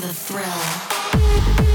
the thrill.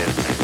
Yeah.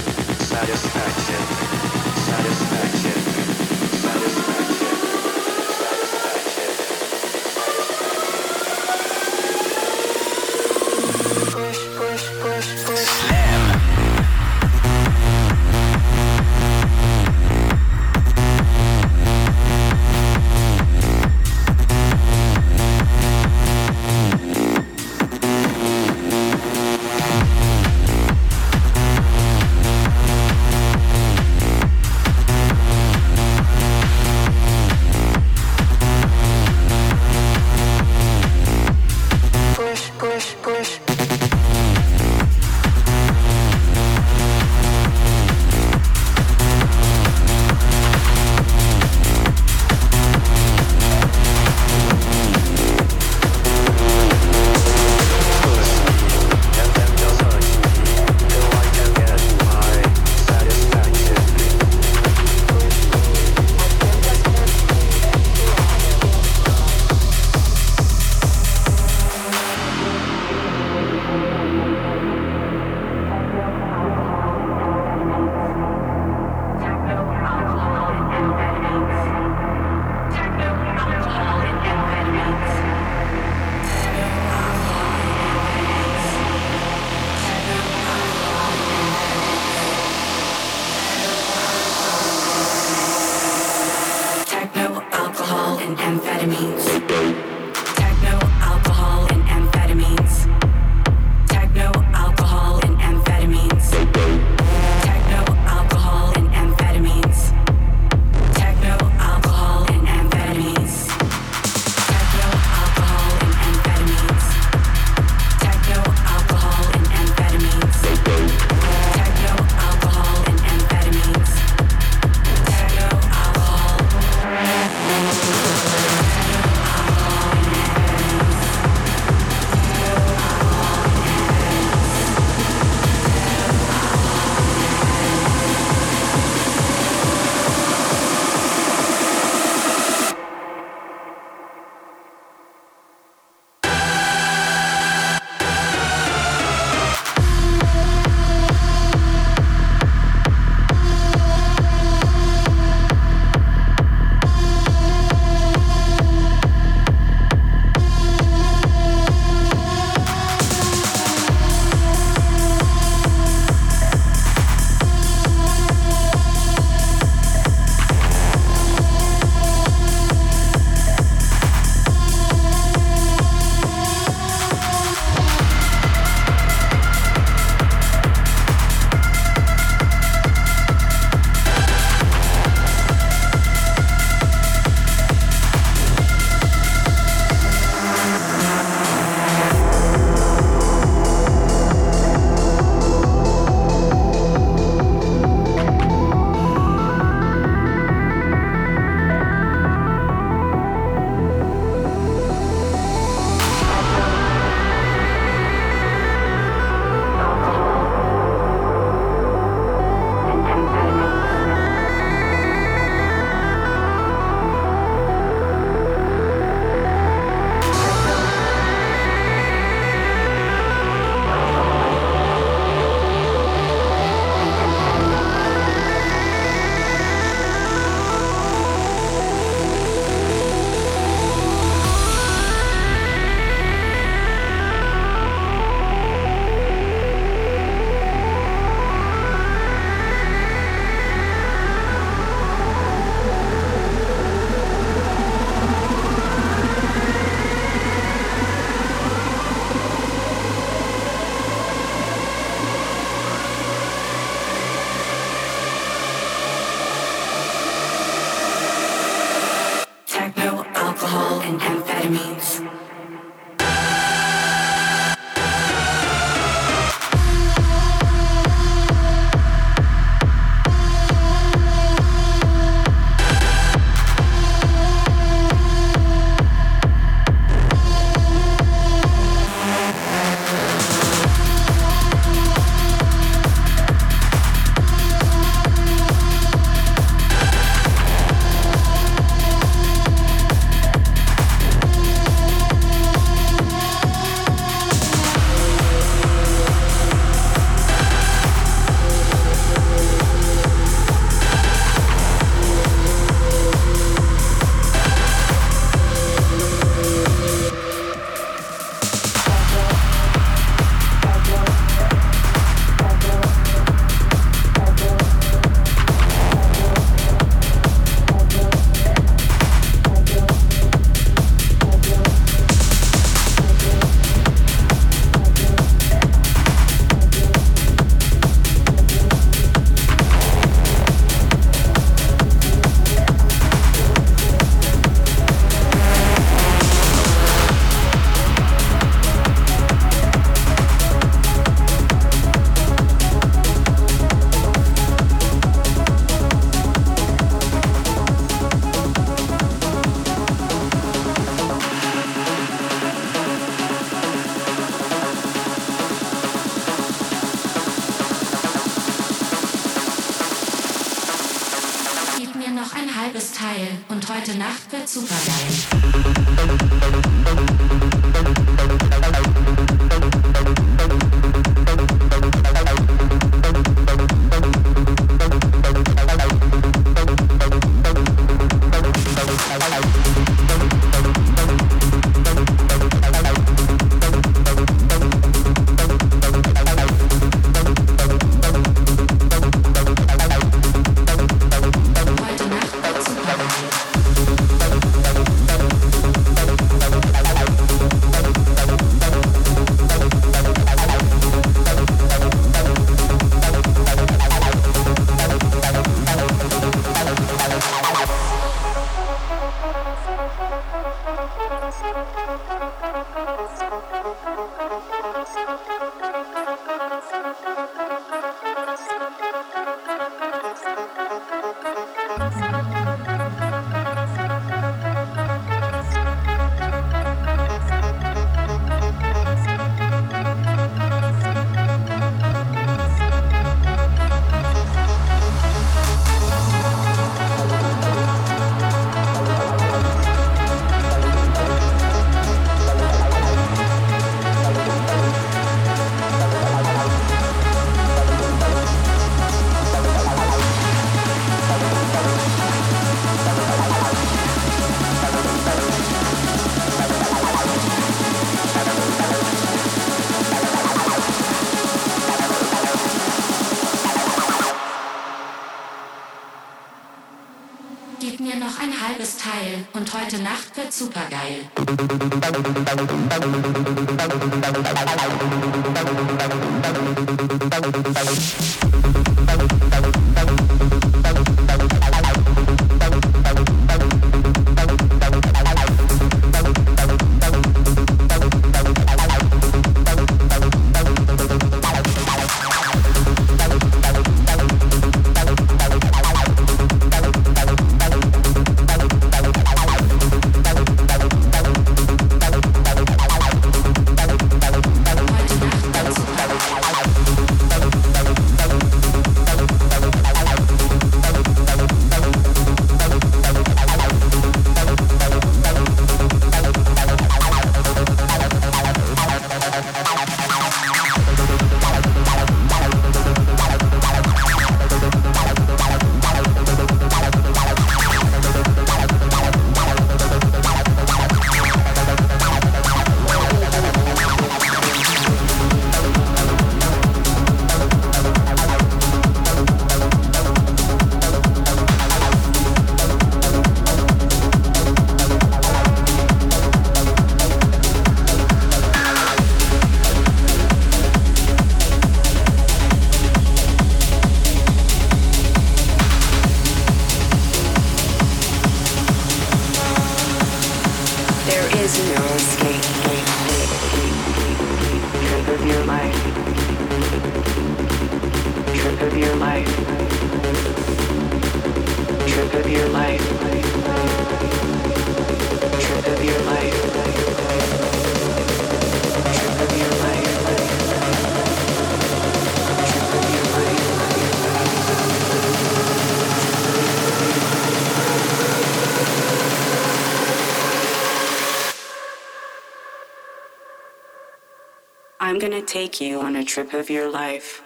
Take you on a trip of your life.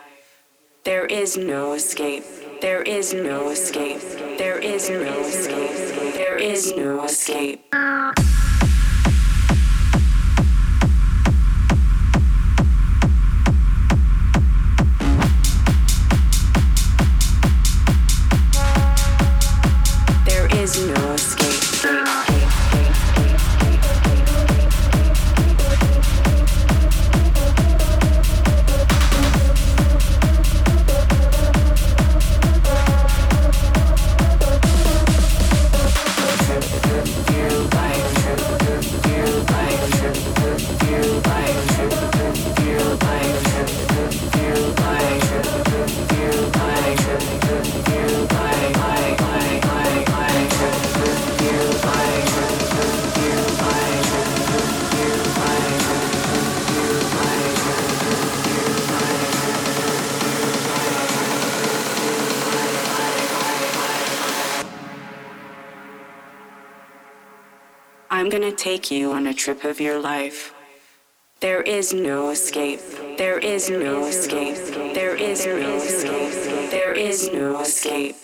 There is no escape. There is no escape. There is no escape. There is no escape. Trip of your life. There is no escape. There is no escape. There is no escape. There is no escape.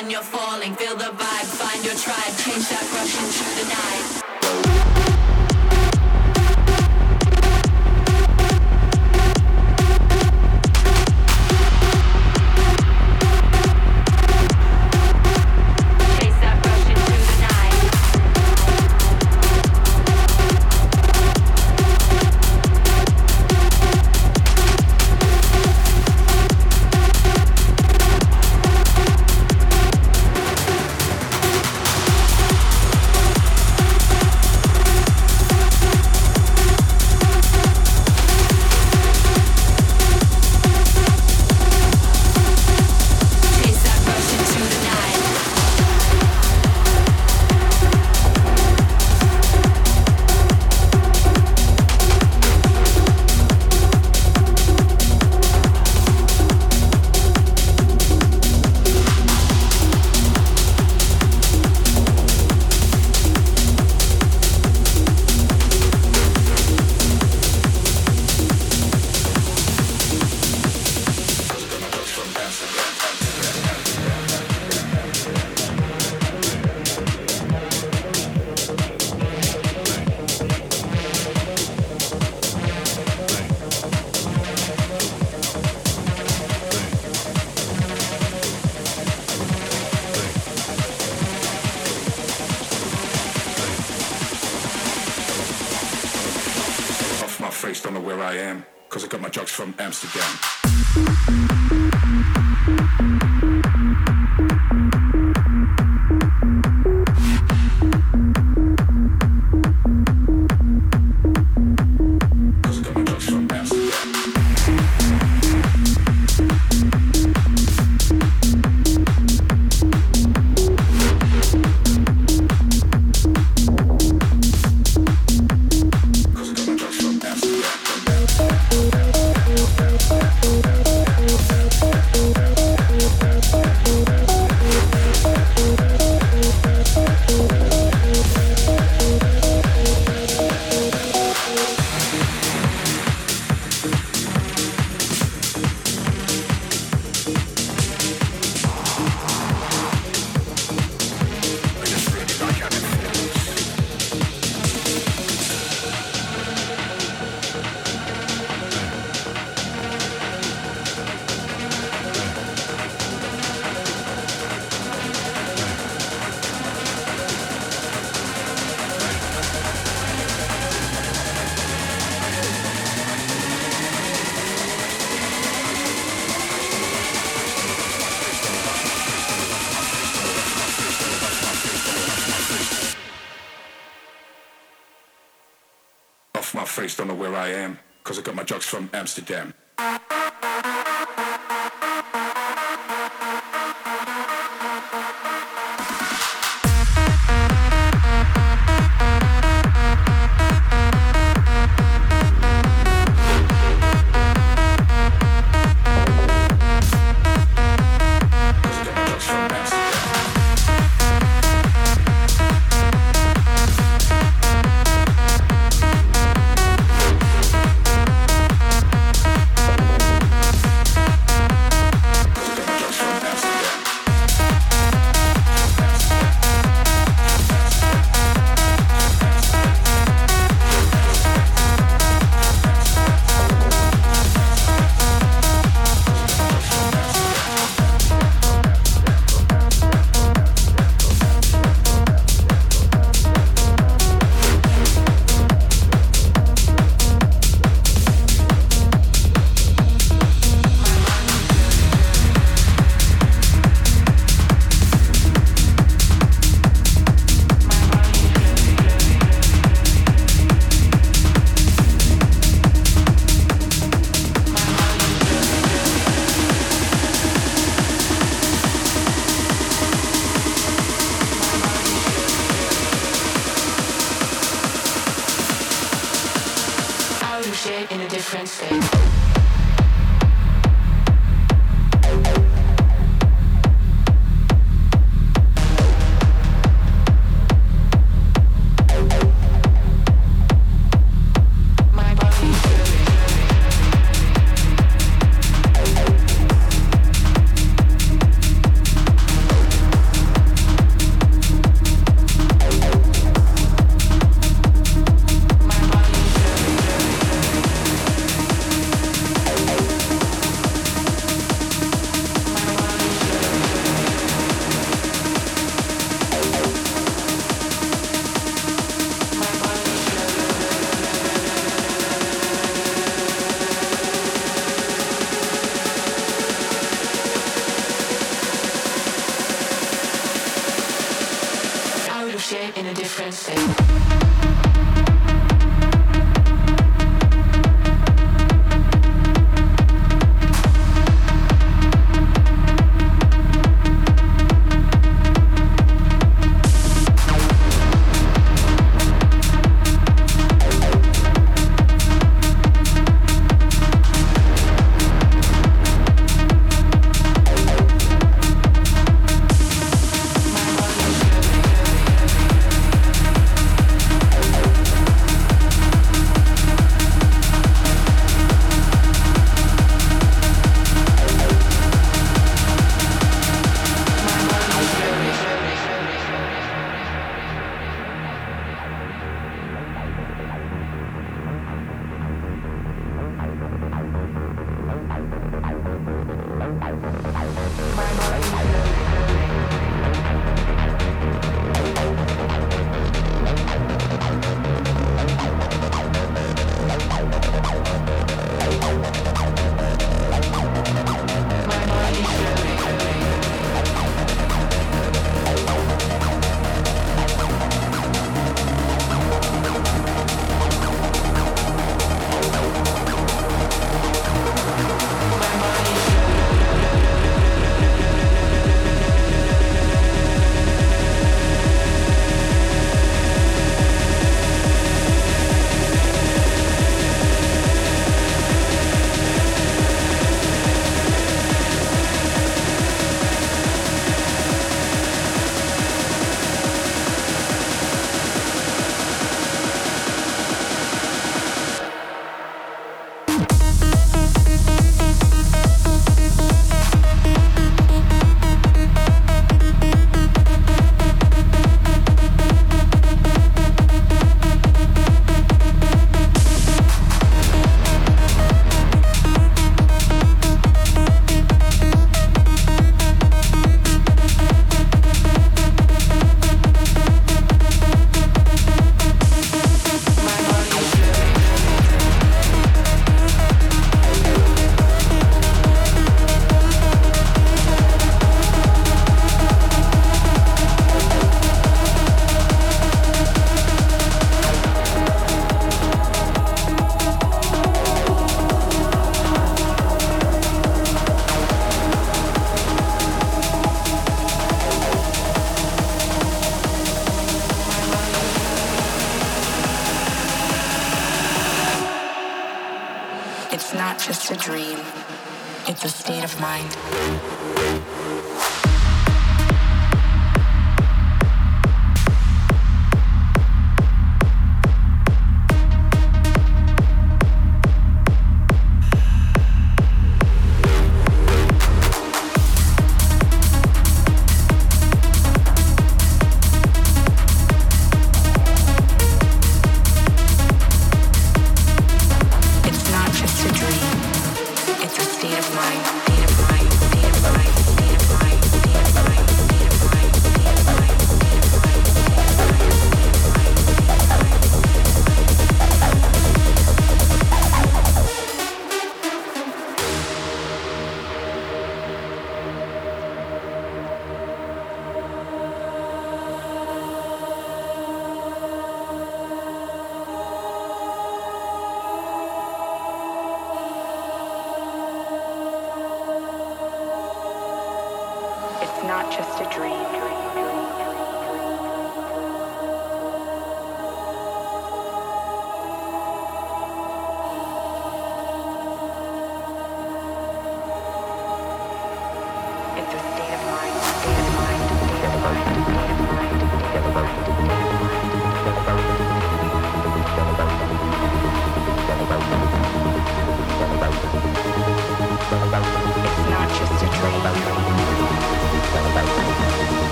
when you're falling. Feel the vibe, find your tribe. Change that rush into the night. Amsterdam.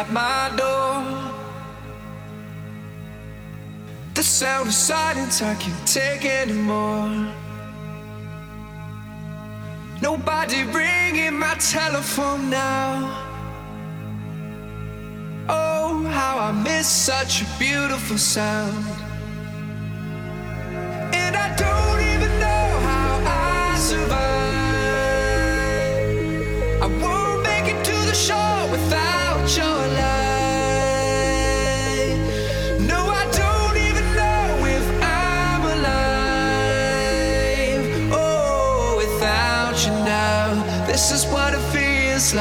at my door. The sound of silence I can't take anymore. Nobody ringing my telephone now. Oh, how I miss such a beautiful sound. And I don't even know how I survived. Feels